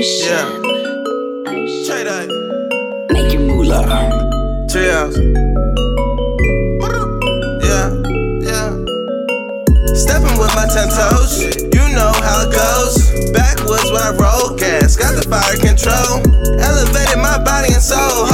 Ocean. Trey Day. Make your moolah. Treehouse. Yeah, yeah. Stepping with my ten toes, you know how it goes. Backwoods when I roll gas, got the fire control. Elevated my body and soul.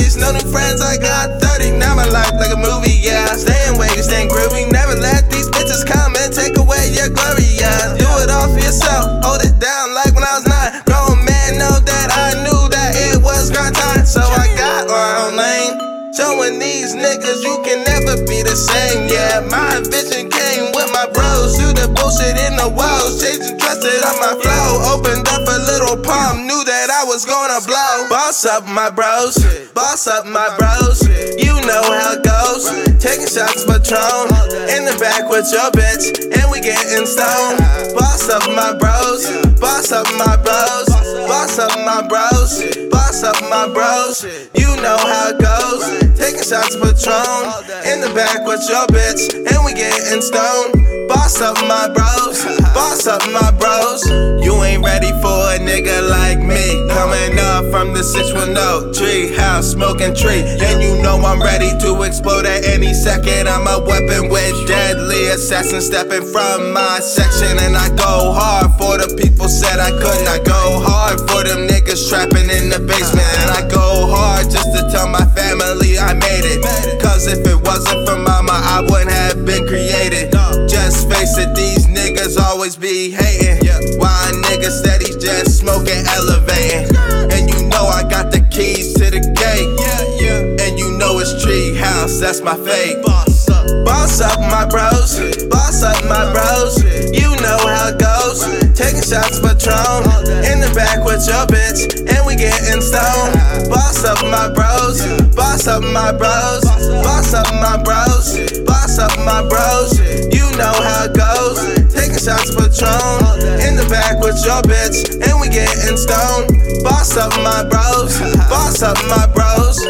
30s, no new friends, I got 30. Now my life like a movie, yeah. Staying way, staying groovy, never let these bitches come and take away your glory, yeah. Do it all for yourself, hold it down like when I was nine. Grown man, know that I knew that it was grind time, so I got my own lane. Showing these niggas you can never be the same, yeah. My vision came with my bros through the bullshit in the walls, changing trusted on my flow. Opened up a little palm, knew that I was gonna blow. Boss up my bros. Boss up my bros. You know how it goes. Taking shots Patron. In the back with your bitch. And we getting stoned. Boss up my bros. Boss up my bros. Boss up my bros. Boss up my bros. You know how it goes. Taking shots Patron. In the back with your bitch. And we getting stoned. Boss up my bros. Boss up my bros. Coming up from the 610 tree house, smoking tree. And you know I'm ready to explode at any second. I'm a weapon with deadly assassin stepping from my section. And I go hard for the people said I couldn't. I go hard for them niggas trapping in the basement. And I go hard just to tell my family I made it. Cause if it wasn't for mama, I wouldn't have been created. Just face it, these niggas always be hating. House, that's my fate. Boss up. My bros, boss up my bros. You know how it goes. Taking shots for Patron in the back with your bitch, and we getting stoned. Boss up my bros, boss up my bros, boss up. My bros, boss up my bros. You know how it goes. Taking shots for Patron in the back with your bitch, and we getting stoned. Boss up my bros, boss up my bros.